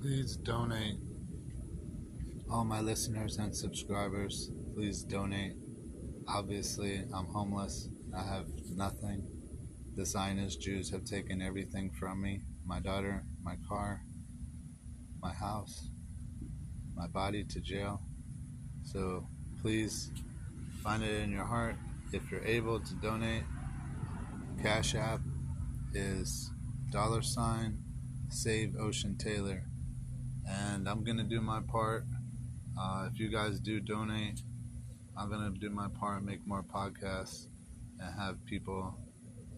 Please donate. All my listeners and subscribers, please donate. Obviously, I'm homeless. I have nothing. The Zionist Jews have taken everything from me my daughter, my car, my house, my body to jail. So please find it in your heart. If you're able to donate, Cash App is dollar sign save Ocean Taylor. And I'm to do my part. Uh, if you guys do donate, I'm to do my part, make more podcasts, and have people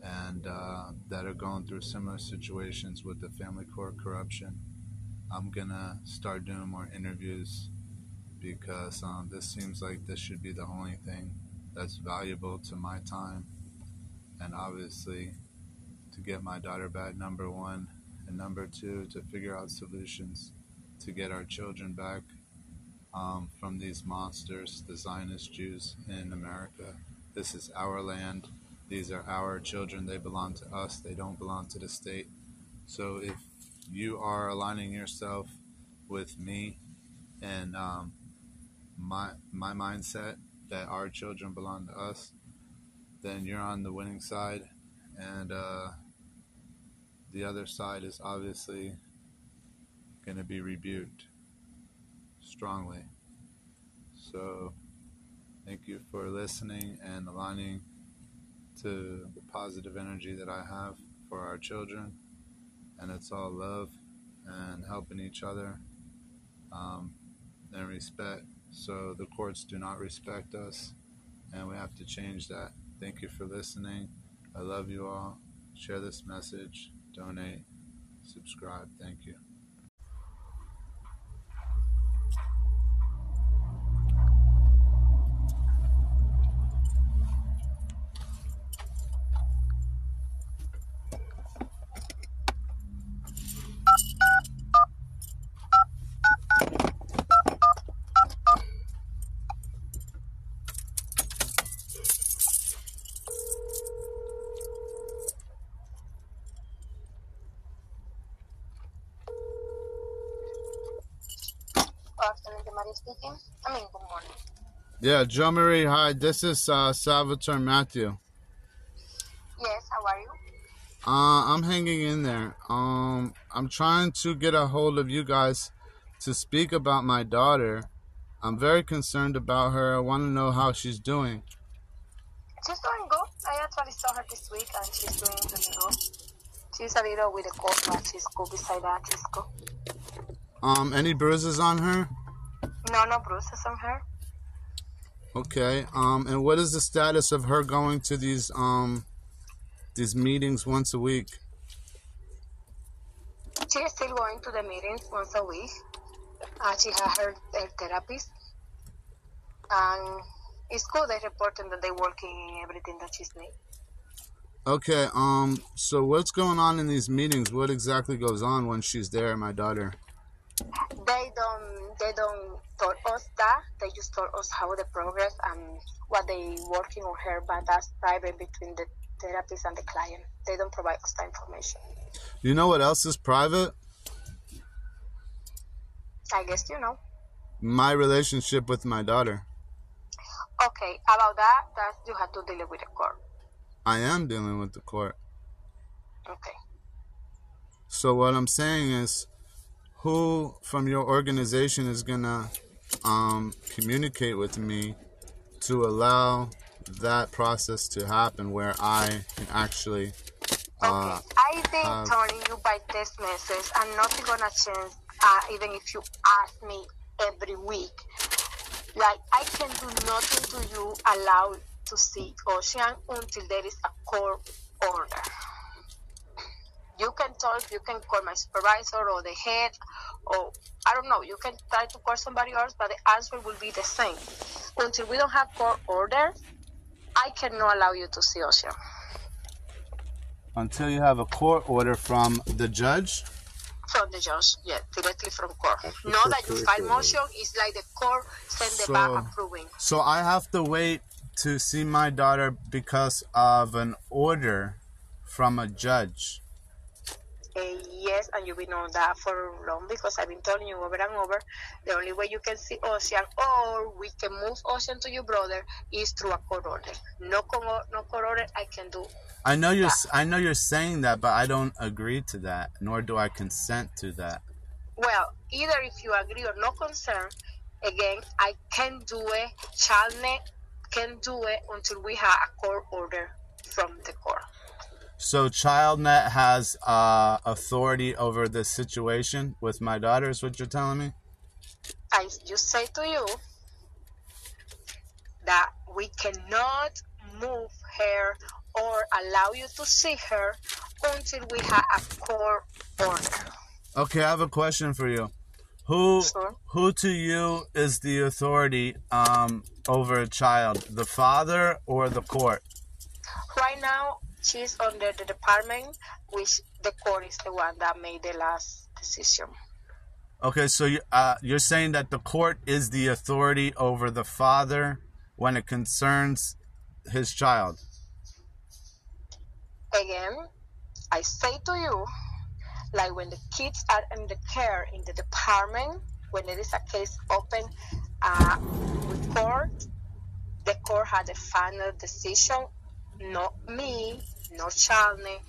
and uh, that are going through similar situations with the family court corruption. I'm gonna start doing more interviews because um, this seems like this should be the only thing that's valuable to my time, and obviously to get my daughter back. Number one, and number two, to figure out solutions to get our children back um, from these monsters, the Zionist Jews in America. This is our land these are our children. They belong to us. They don't belong to the state. So if you are aligning yourself with me and um, my my mindset that our children belong to us, then you're on the winning side, and uh, the other side is obviously going to be rebuked strongly. So, thank you for listening and aligning to the positive energy that I have for our children. And it's all love and helping each other um, and respect. So the courts do not respect us, and we have to change that. Thank you for listening. I love you all. Share this message, donate, subscribe. Thank you. Marie speaking. I mean, good morning. Yeah, Jomary, hi. This is uh, Salvatore Matthew. Yes, how are you? Uh, I'm hanging in there. Um, I'm trying to get a hold of you guys to speak about my daughter. I'm very concerned about her. I want to know how she's doing. She's doing good. I actually saw her this week, and she's doing really good. She's a little with a cold, but she's good. Beside that, she's good. Um, any bruises on her? No, no bruises on her. Okay. Um, and what is the status of her going to these um these meetings once a week? She's still going to the meetings once a week. Uh, she has her, her therapist, and it's good. They're reporting that they're working in everything that she's need. Okay. Um. So what's going on in these meetings? What exactly goes on when she's there, my daughter? They don't. They don't told us that. They just told us how the progress and what they working on her, but that's private between the therapist and the client. They don't provide us that information. You know what else is private? I guess you know. My relationship with my daughter. Okay, about that, that you have to deal with the court. I am dealing with the court. Okay. So what I'm saying is, who from your organization is gonna um, communicate with me to allow that process to happen where I can actually. Uh, okay, I think have... telling you by text message, I'm not gonna change. Uh, even if you ask me every week, like I can do nothing to you allow to see Ocean until there is a court order you can talk, you can call my supervisor or the head, or I don't know, you can try to call somebody else, but the answer will be the same. Until we don't have court order, I cannot allow you to see Ocean. Until you have a court order from the judge? From the judge, yeah, directly from court. Not that you file motion, it's like the court send so, the back approving. So I have to wait to see my daughter because of an order from a judge. Uh, yes, and you've been on that for long because I've been telling you over and over. The only way you can see Ocean or we can move Ocean to your brother is through a court order. No, no court order I can do. I know you're. That. I know you're saying that, but I don't agree to that, nor do I consent to that. Well, either if you agree or no consent, again, I can do it. ChildNet can do it until we have a court order from the court. So ChildNet has uh, authority over this situation with my daughter, is what you're telling me? I just say to you that we cannot move her or allow you to see her until we have a court order. Okay, I have a question for you. Who sure. who to you is the authority um, over a child, the father or the court? Right now, she's under the department, which the court is the one that made the last decision. Okay, so you, uh, you're saying that the court is the authority over the father when it concerns his child. Again, I say to you, like when the kids are in the care in the department, when there is a case open uh, with court, the court had a final decision, not me, no ChildNet,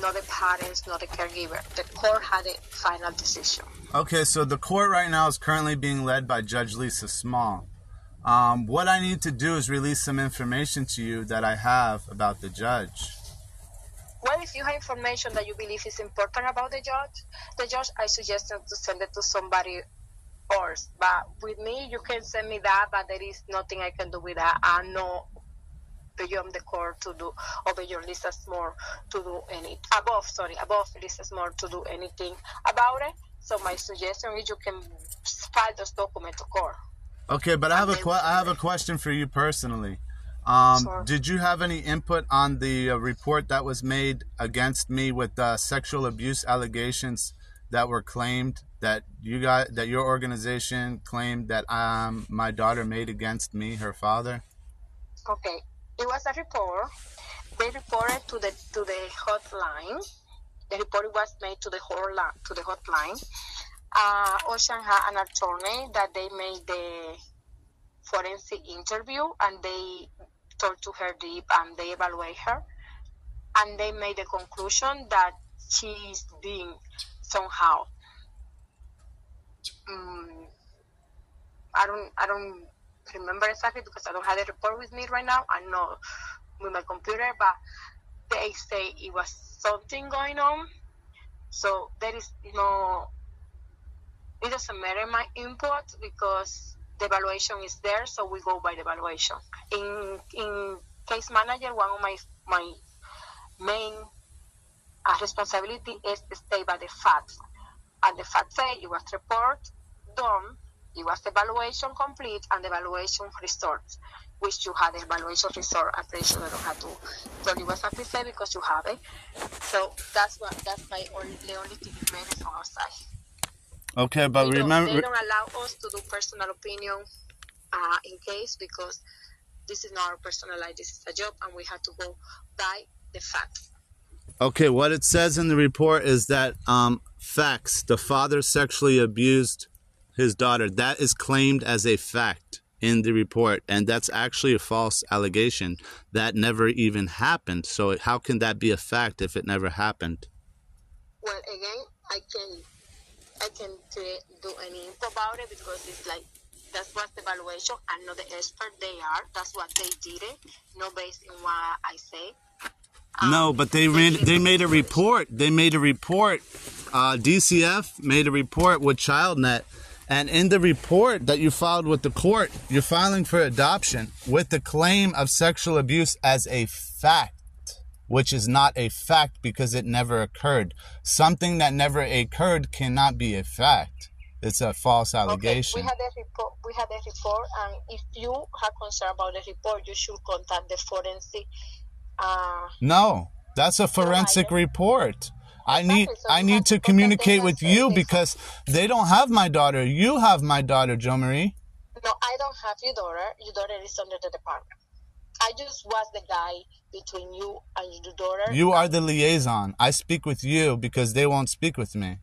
not the parents, not the caregiver. The court had a final decision. Okay, so the court right now is currently being led by Judge Lisa Small. Um, what I need to do is release some information to you that I have about the judge. Well, if you have information that you believe is important about the judge, the judge, I suggest to send it to somebody else. But with me, you can send me that, but there is nothing I can do with that. I know beyond the core to do, or beyond Lisa Small to do any, above, sorry, above Lisa Small to do anything about it. So my suggestion is you can file those documents to court. Okay, but I have a que- I have a question for you personally. Um, sure. Did you have any input on the uh, report that was made against me with uh, sexual abuse allegations that were claimed that you got that your organization claimed that um, my daughter made against me, her father? Okay, it was a report. They reported to the to the hotline. The report was made to the hotline. To the hotline. Uh, Ocean had an attorney that they made the forensic interview and they talked to her deep and they evaluate her and they made the conclusion that she's being somehow um, I don't I don't remember exactly because I don't have the report with me right now. I know with my computer, but they say it was something going on. So there is no it doesn't matter my input because the evaluation is there, so we go by the evaluation. In in case manager, one of my my main uh, responsibility is to stay by the facts, and the facts say it was report done, it was the evaluation complete, and the evaluation results, which you had the evaluation result. I'm pretty sure I don't have to tell you I say because you have it. So that's what that's my only the only thing our side. Okay, but they remember they don't allow us to do personal opinion uh, in case because this is not our personal life. This is a job, and we have to go by the facts. Okay, what it says in the report is that um, facts. The father sexually abused his daughter. That is claimed as a fact in the report, and that's actually a false allegation. That never even happened. So how can that be a fact if it never happened? Well, again, I can I can do any info about it because it's like that's what the evaluation. I'm not the expert. They are. That's what they did it. No based in what I say. Um, no, but they made they made a report. They made a report. Uh, DCF made a report with ChildNet, and in the report that you filed with the court, you're filing for adoption with the claim of sexual abuse as a fact which is not a fact because it never occurred. Something that never occurred cannot be a fact. It's a false allegation. Okay, we had a report. We had a report, and if you have concern about the report, you should contact the forensic. Uh, no, that's a forensic report. I need so I need to communicate with you because they don't have my daughter. You have my daughter, Jomary. No, I don't have your daughter. Your daughter is under the department. I just was the guy between you and your daughter. You are the liaison. I speak with you because they won't speak with me.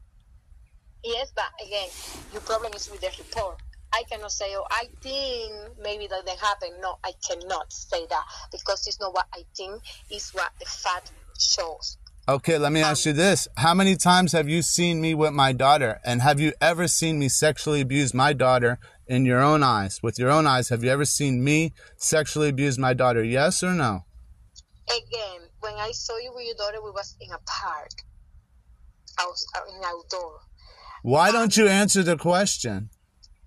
Yes, but again, your problem is with the report. I cannot say, oh, I think maybe that they happen. No, I cannot say that because it's not what I think, it's what the fact shows. Okay, let me ask you this. How many times have you seen me with my daughter? And have you ever seen me sexually abuse my daughter in your own eyes? With your own eyes, have you ever seen me sexually abuse my daughter? Yes or no? Again, when I saw you with your daughter, we was in a park. I was uh, in outdoor. Why um, don't you answer the question?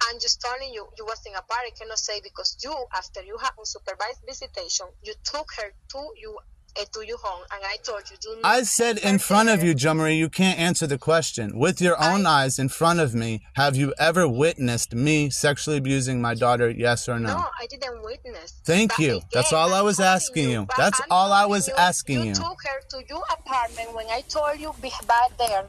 I'm just telling you, you was in a park. I cannot say because you, after you have unsupervised visitation, you took her to you to your home, and I told you do not. I said in front of you, Jomary, you can't answer the question. With your own I, eyes in front of me, have you ever witnessed me sexually abusing my daughter? Yes or no? No, I didn't witness. Thank you. Again, That's all I was asking you. That's I'm all I was you, asking you. You took her to your apartment when I told you be back there.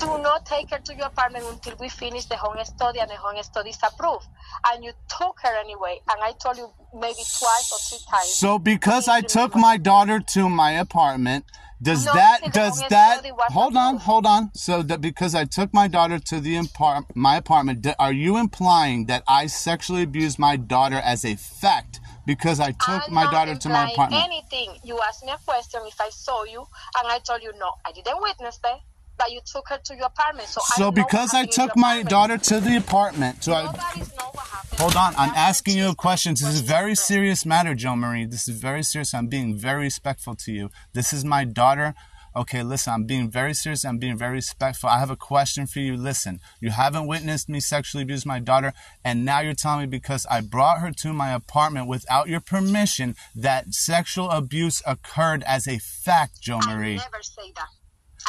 Do not take her to your apartment until we finish the home study and the home study is approved. And you took her anyway. And I told you maybe twice or three times. So because I took my daughter to my apartment, does no, that does that hold on hold on. So that because i took my daughter to the impar- my apartment are you implying that i sexually abused my daughter as a fact because i took I'm my daughter to my apartment? anything. You asked me a question. If i saw you and i told you no i didn't witness that that you took her to your apartment. So, so I because I took my daughter to the apartment, so I, hold on, I'm asking you a question. This is a very serious matter, Jomary. This is very serious. I'm being very respectful to you. This is my daughter. Okay, listen, I'm being very serious. I'm being very respectful. I have a question for you. Listen, you haven't witnessed me sexually abuse my daughter, and now you're telling me because I brought her to my apartment without your permission that sexual abuse occurred as a fact, Jomary. I never say that.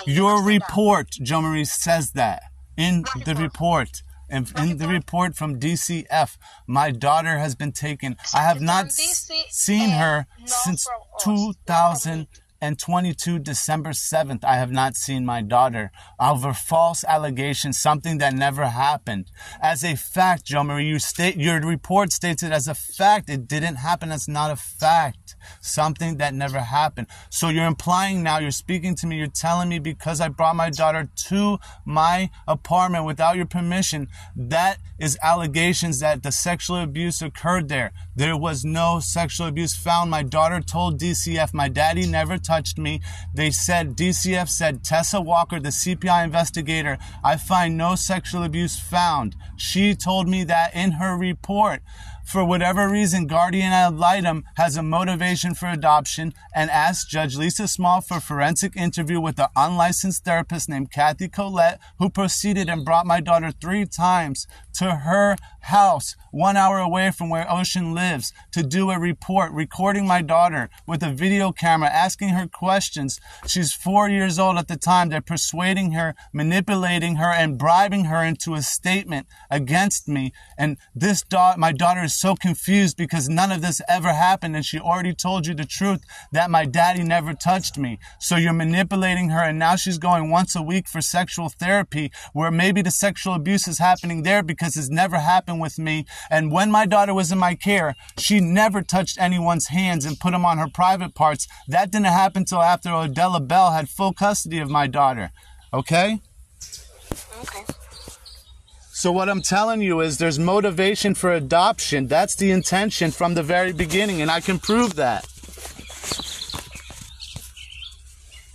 Your report, Jomary, says that. In the report. In, in the report. from DCF, my daughter has been taken. I have not seen her since 2000 and 22 December 7th, I have not seen my daughter over false allegations, something that never happened. As a fact, Jomary, you state, your report states it as a fact. It didn't happen. That's not a fact. Something that never happened. So you're implying now, you're speaking to me, you're telling me because I brought my daughter to my apartment without your permission, that is allegations that the sexual abuse occurred there. There was no sexual abuse found. My daughter told DCF, my daddy never me. They said, DCF said, Tessa Walker, the CPI investigator, I find no sexual abuse found. She told me that in her report. For whatever reason, guardian ad litem has a motivation for adoption and asked Judge Lisa Small for a forensic interview with an unlicensed therapist named Kathy Collette, who proceeded and brought my daughter three times to her house, one hour away from where Ocean lives, to do a report, recording my daughter with a video camera, asking her questions. She's four years old at the time. They're persuading her, manipulating her, and bribing her into a statement against me. And this daughter, my daughter is so confused because none of this ever happened. And she already told you the truth that my daddy never touched me. So you're manipulating her. And now she's going once a week for sexual therapy where maybe the sexual abuse is happening there because it's never happened with me. And when my daughter was in my care, she never touched anyone's hands and put them on her private parts. That didn't happen until after Adela Bell had full custody of my daughter. Okay? Okay. So what I'm telling you is there's motivation for adoption. That's the intention from the very beginning, and I can prove that.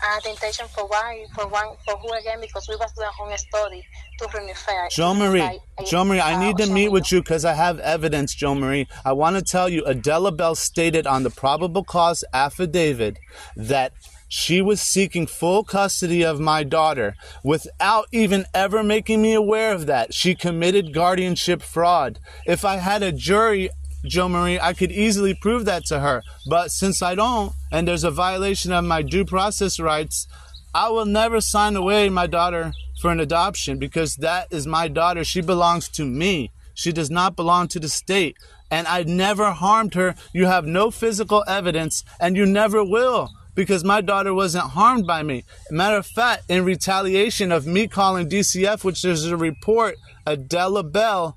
Uh, the intention for why, for one, for who again? Because we was doing a home study to reunify. Jomary, Joe Marie, I need to meet with you because I have evidence, Jomary. I want to tell you, Adela Bell stated on the probable cause affidavit that she was seeking full custody of my daughter without even ever making me aware of that. She committed guardianship fraud. If I had a jury, Jomary, I could easily prove that to her. But since I don't, and there's a violation of my due process rights, I will never sign away my daughter for an adoption because that is my daughter. She belongs to me. She does not belong to the state. And I never harmed her. You have no physical evidence, and you never will because my daughter wasn't harmed by me. Matter of fact, in retaliation of me calling DCF, which there's a report, Adela Bell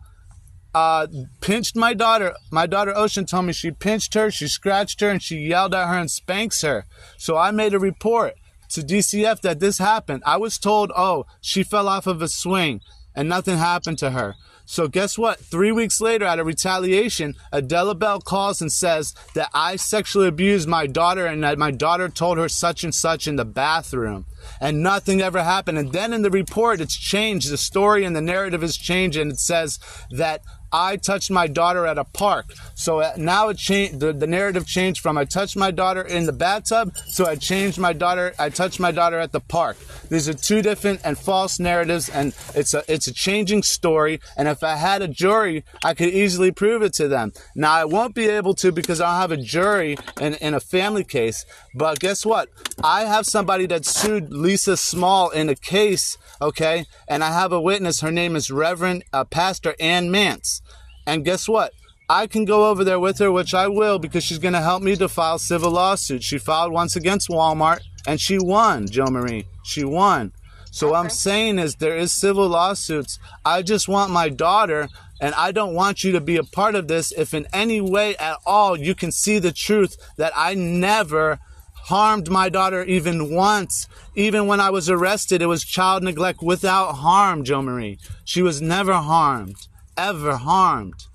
uh, pinched my daughter. My daughter Ocean told me she pinched her, she scratched her, and she yelled at her and spanks her. So I made a report to DCF that this happened. I was told, oh, she fell off of a swing and nothing happened to her. So guess what? Three weeks later, out of retaliation, Adela Bell calls and says that I sexually abused my daughter and that my daughter told her such and such in the bathroom. And nothing ever happened. And then in the report, it's changed. The story and the narrative is changed, and it says that I touched my daughter at a park. So uh, now it changed. The, the narrative changed from I touched my daughter in the bathtub So I changed my daughter. I touched my daughter at the park. These are two different and false narratives, and it's a it's a changing story. And if I had a jury, I could easily prove it to them. Now I won't be able to because I don't have a jury in in a family case. But guess what? I have somebody that sued Lisa Small in a case. Okay, and I have a witness. Her name is Reverend uh, Pastor Ann Mance. And guess what? I can go over there with her, which I will, because she's going to help me to file civil lawsuits. She filed once against Walmart, and she won, Jomary. She won. So okay. what I'm saying is there is civil lawsuits. I just want my daughter, and I don't want you to be a part of this if in any way at all you can see the truth that I never harmed my daughter even once. Even when I was arrested, it was child neglect without harm, Jomary. She was never harmed ever harmed.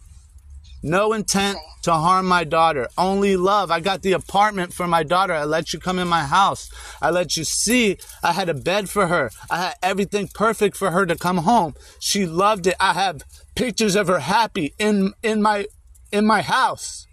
No intent to harm my daughter. Only love. I got the apartment for my daughter. I let you come in my house. I let you see. I had a bed for her. I had everything perfect for her to come home. She loved it. I have pictures of her happy in, in my, in my house.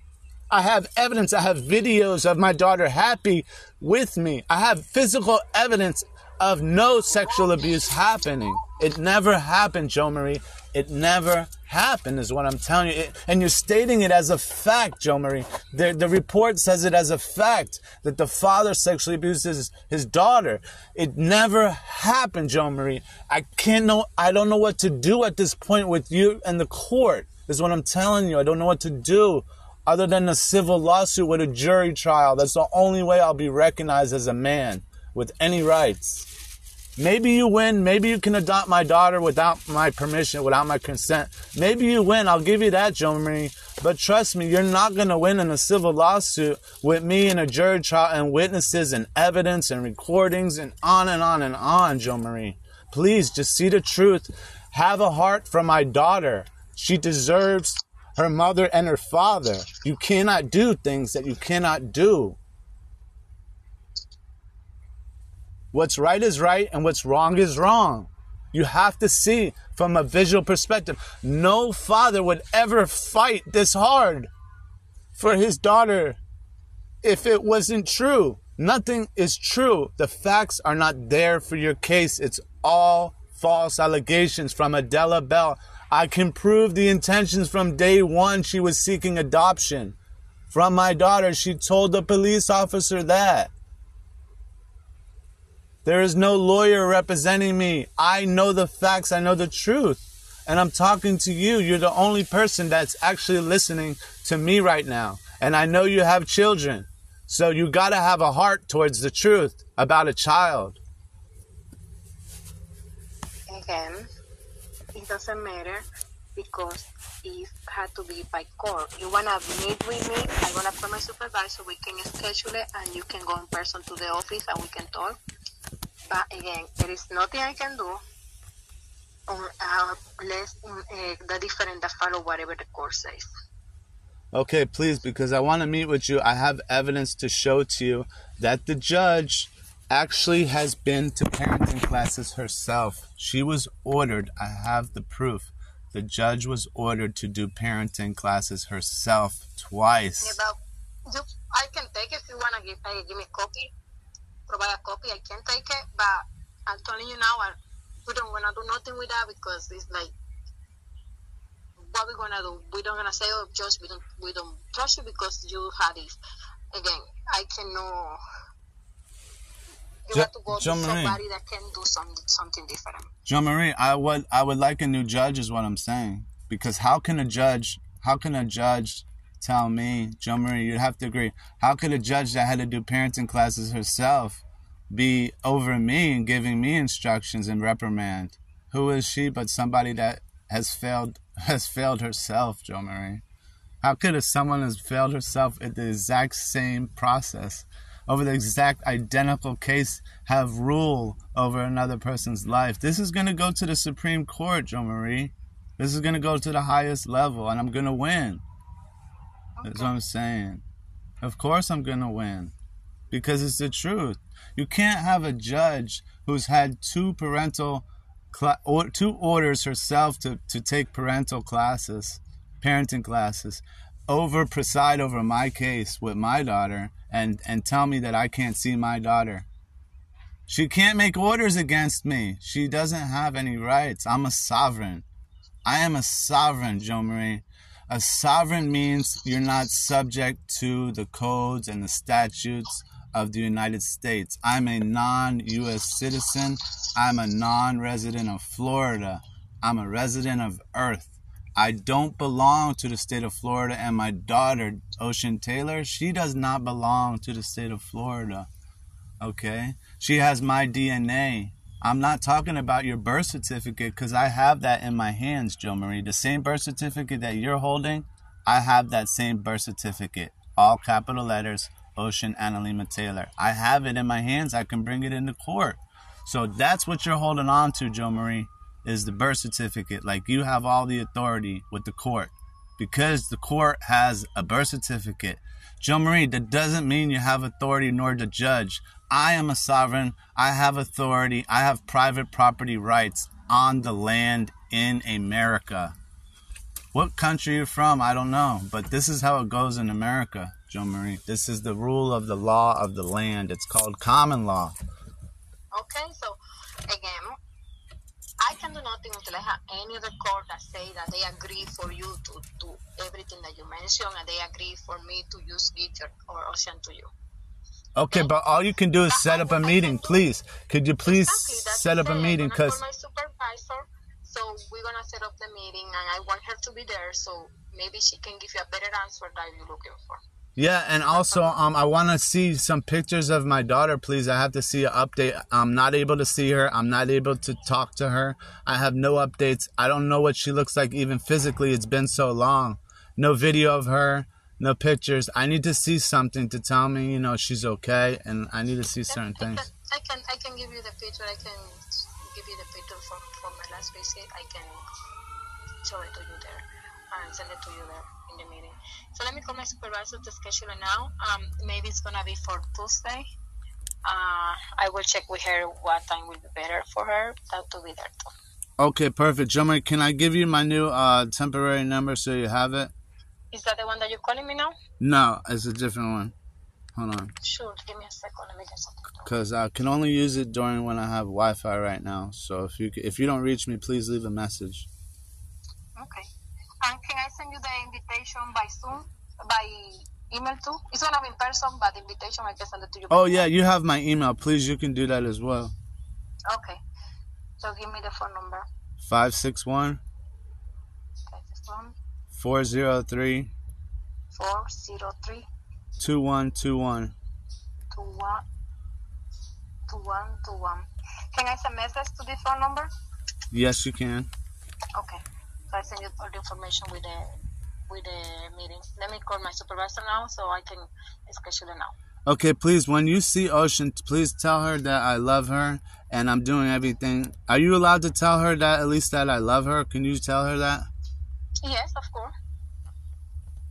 I have evidence. I have videos of my daughter happy with me. I have physical evidence of no sexual abuse happening. It never happened, Jomary. It never happened, is what I'm telling you. It, and you're stating it as a fact, Jomary. The, the report says it as a fact that the father sexually abuses his, his daughter. It never happened, Jomary. I can't know, I don't know what to do at this point with you and the court, is what I'm telling you. I don't know what to do other than a civil lawsuit with a jury trial. That's the only way I'll be recognized as a man with any rights. Maybe you win. Maybe you can adopt my daughter without my permission, without my consent. Maybe you win. I'll give you that, Jomary. But trust me, you're not going to win in a civil lawsuit with me in a jury trial and witnesses and evidence and recordings and on and on and on, Jomary. Please just see the truth. Have a heart for my daughter. She deserves her mother and her father. You cannot do things that you cannot do. What's right is right and what's wrong is wrong. You have to see from a visual perspective. No father would ever fight this hard for his daughter if it wasn't true. Nothing is true. The facts are not there for your case. It's all false allegations from Adela Bell. I can prove the intentions from day one she was seeking adoption. From my daughter, she told the police officer that. There is no lawyer representing me. I know the facts. I know the truth. And I'm talking to you. You're the only person that's actually listening to me right now. And I know you have children. So you got to have a heart towards the truth about a child. Again, it doesn't matter because it had to be by court. You want to meet with me? Going to call my supervisor. We can schedule it and you can go in person to the office and we can talk. But again, there is nothing I can do or uh, uh, the different that follow whatever the court says. Okay, please, because I want to meet with you. I have evidence to show to you that the judge actually has been to parenting classes herself. She was ordered, I have the proof. The judge was ordered to do parenting classes herself twice. Yeah, you, I can take it if you want to give, uh, give me a copy provide a copy. I can take it, but I'm telling you now, I, we don't wanna do nothing with that because it's like, what we gonna do? We don't gonna say, oh, just we don't we don't trust you because you had this. Again, I cannot. You jo- have to go Jean to somebody that can do some, something different. Jean Marie, I would I would like a new judge, is what I'm saying. Because how can a judge how can a judge tell me, Jomary, you'd have to agree. How could a judge that had to do parenting classes herself be over me and giving me instructions and reprimand? Who is she but somebody that has failed has failed herself, Jomary? How could someone has failed herself at the exact same process, over the exact identical case, have rule over another person's life? This is going to go to the Supreme Court, Jomary. This is going to go to the highest level, and I'm going to win. Okay. That's what I'm saying. Of course, I'm going to win because it's the truth. You can't have a judge who's had two parental or two orders herself to, to take parental classes, parenting classes, over preside over my case with my daughter and, and tell me that I can't see my daughter. She can't make orders against me. She doesn't have any rights. I'm a sovereign. I am a sovereign, Jomary. A sovereign means you're not subject to the codes and the statutes of the United States. I'm a non US citizen. I'm a non resident of Florida. I'm a resident of Earth. I don't belong to the state of Florida, and my daughter, Ocean Taylor, she does not belong to the state of Florida. Okay? She has my DNA. I'm not talking about your birth certificate because I have that in my hands, Jomary. The same birth certificate that you're holding, I have that same birth certificate. All capital letters, Ocean Analemma Taylor. I have it in my hands. I can bring it into court. So that's what you're holding on to, Jomary, is the birth certificate. Like you have all the authority with the court because the court has a birth certificate. Jomary, that doesn't mean you have authority nor the judge. I am a sovereign. I have authority. I have private property rights on the land in America. What country you're from, I don't know, but this is how it goes in America. Jomary. This is the rule of the law of the land. It's called common law. Okay, so again, I can do nothing until I have any other court that say that they agree for you to do everything that you mentioned and they agree for me to use Gidget or Ocean to you. Okay, but all you can do is set up a meeting, please. Could you please exactly, set up a meeting? Because my supervisor, so we're gonna set up the meeting, and I want her to be there, so maybe she can give you a better answer that you're looking for. Yeah, and also, um, I want to see some pictures of my daughter, please. I have to see an update. I'm not able to see her. I'm not able to talk to her. I have no updates. I don't know what she looks like, even physically. It's been so long. No video of her, no pictures. I need to see something to tell me, you know, she's okay, and I need to see certain things. I can, I can give you the picture. I can give you the picture from, from my last visit. I can show it to you there and send it to you there in the meeting. So let me call my supervisor to schedule it now. Um, maybe it's gonna be for Tuesday. Uh, I will check with her what time will be better for her that to be there too. Okay, perfect. Jomar, can I give you my new uh, temporary number so you have it? Is that the one that you're calling me now? No, it's a different one. Hold on. Sure, give me a second. Let me get something. Because I can only use it during when I have Wi-Fi right now. So if you if you don't reach me, please leave a message. Okay. And can I send you the invitation by Zoom, by email too? It's gonna be in person, but invitation I can send it to you. Oh yeah, you have my email. Please, you can do that as well. Okay. So give me the phone number. Five six one. Five six one. Four zero three. Four zero three. Two one two one. Two one. Two one two one. Can I send message to this phone number? Yes, you can. Okay. I send you all the information with the with the meeting. Let me call my supervisor now so I can schedule it now. Okay, please, when you see Ocean, please tell her that I love her and I'm doing everything. Are you allowed to tell her that, at least that I love her? Can you tell her that? Yes, of course.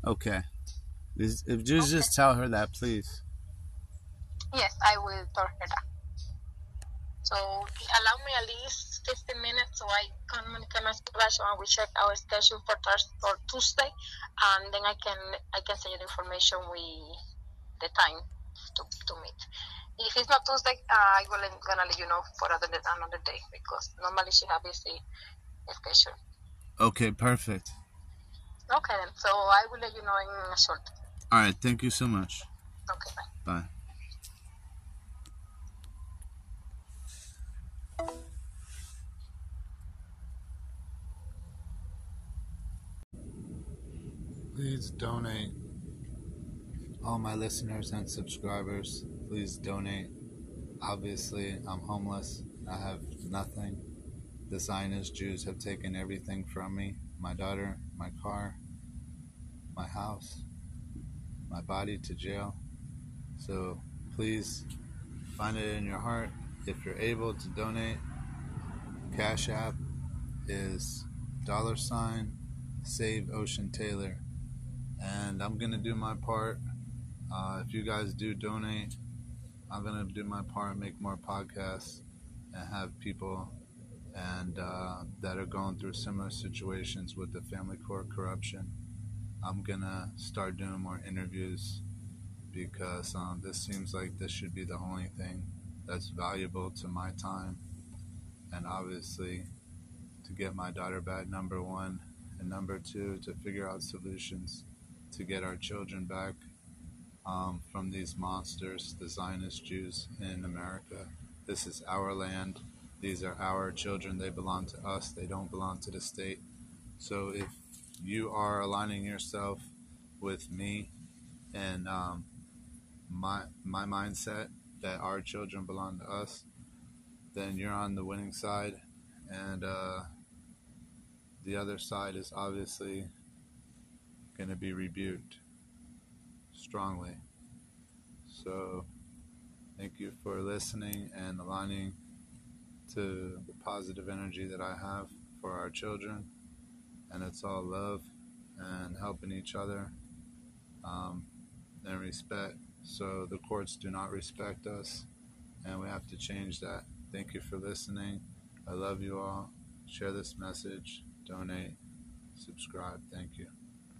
Okay. If you okay. just tell her that, please. Yes, I will tell her that. So allow me at least 15 minutes so I can communicate my supervisor and we check our schedule for Thursday for Tuesday, and then I can I can send you the information we the time to, to meet. If it's not Tuesday, uh, I will gonna let you know for another another day because normally she has busy schedule. Okay, perfect. Okay. So I will let you know in a short. All right. Thank you so much. Okay. Bye. Bye. Please donate. All my listeners and subscribers, please donate. Obviously, I'm homeless. I have nothing. The Zionist Jews have taken everything from me my daughter, my car, my house, my body to jail. So please find it in your heart. If you're able to donate, Cash App is dollar sign save Ocean Taylor. And I'm going to do my part. Uh, if you guys do donate, I'm going to do my part, make more podcasts, and have people and uh, that are going through similar situations with the family court corruption. I'm gonna start doing more interviews because um, this seems like this should be the only thing that's valuable to my time, and obviously to get my daughter back. Number one, and number two, to figure out solutions to get our children back um, from these monsters, the Zionist Jews in America. This is our land. These are our children. They belong to us. They don't belong to the state. So if you are aligning yourself with me and um, my my mindset that our children belong to us, then you're on the winning side, and uh, the other side is obviously going to be rebuked strongly. So, thank you for listening and aligning to the positive energy that I have for our children. And it's all love and helping each other um, and respect. So the courts do not respect us, and we have to change that. Thank you for listening. I love you all. Share this message, donate, subscribe. Thank you.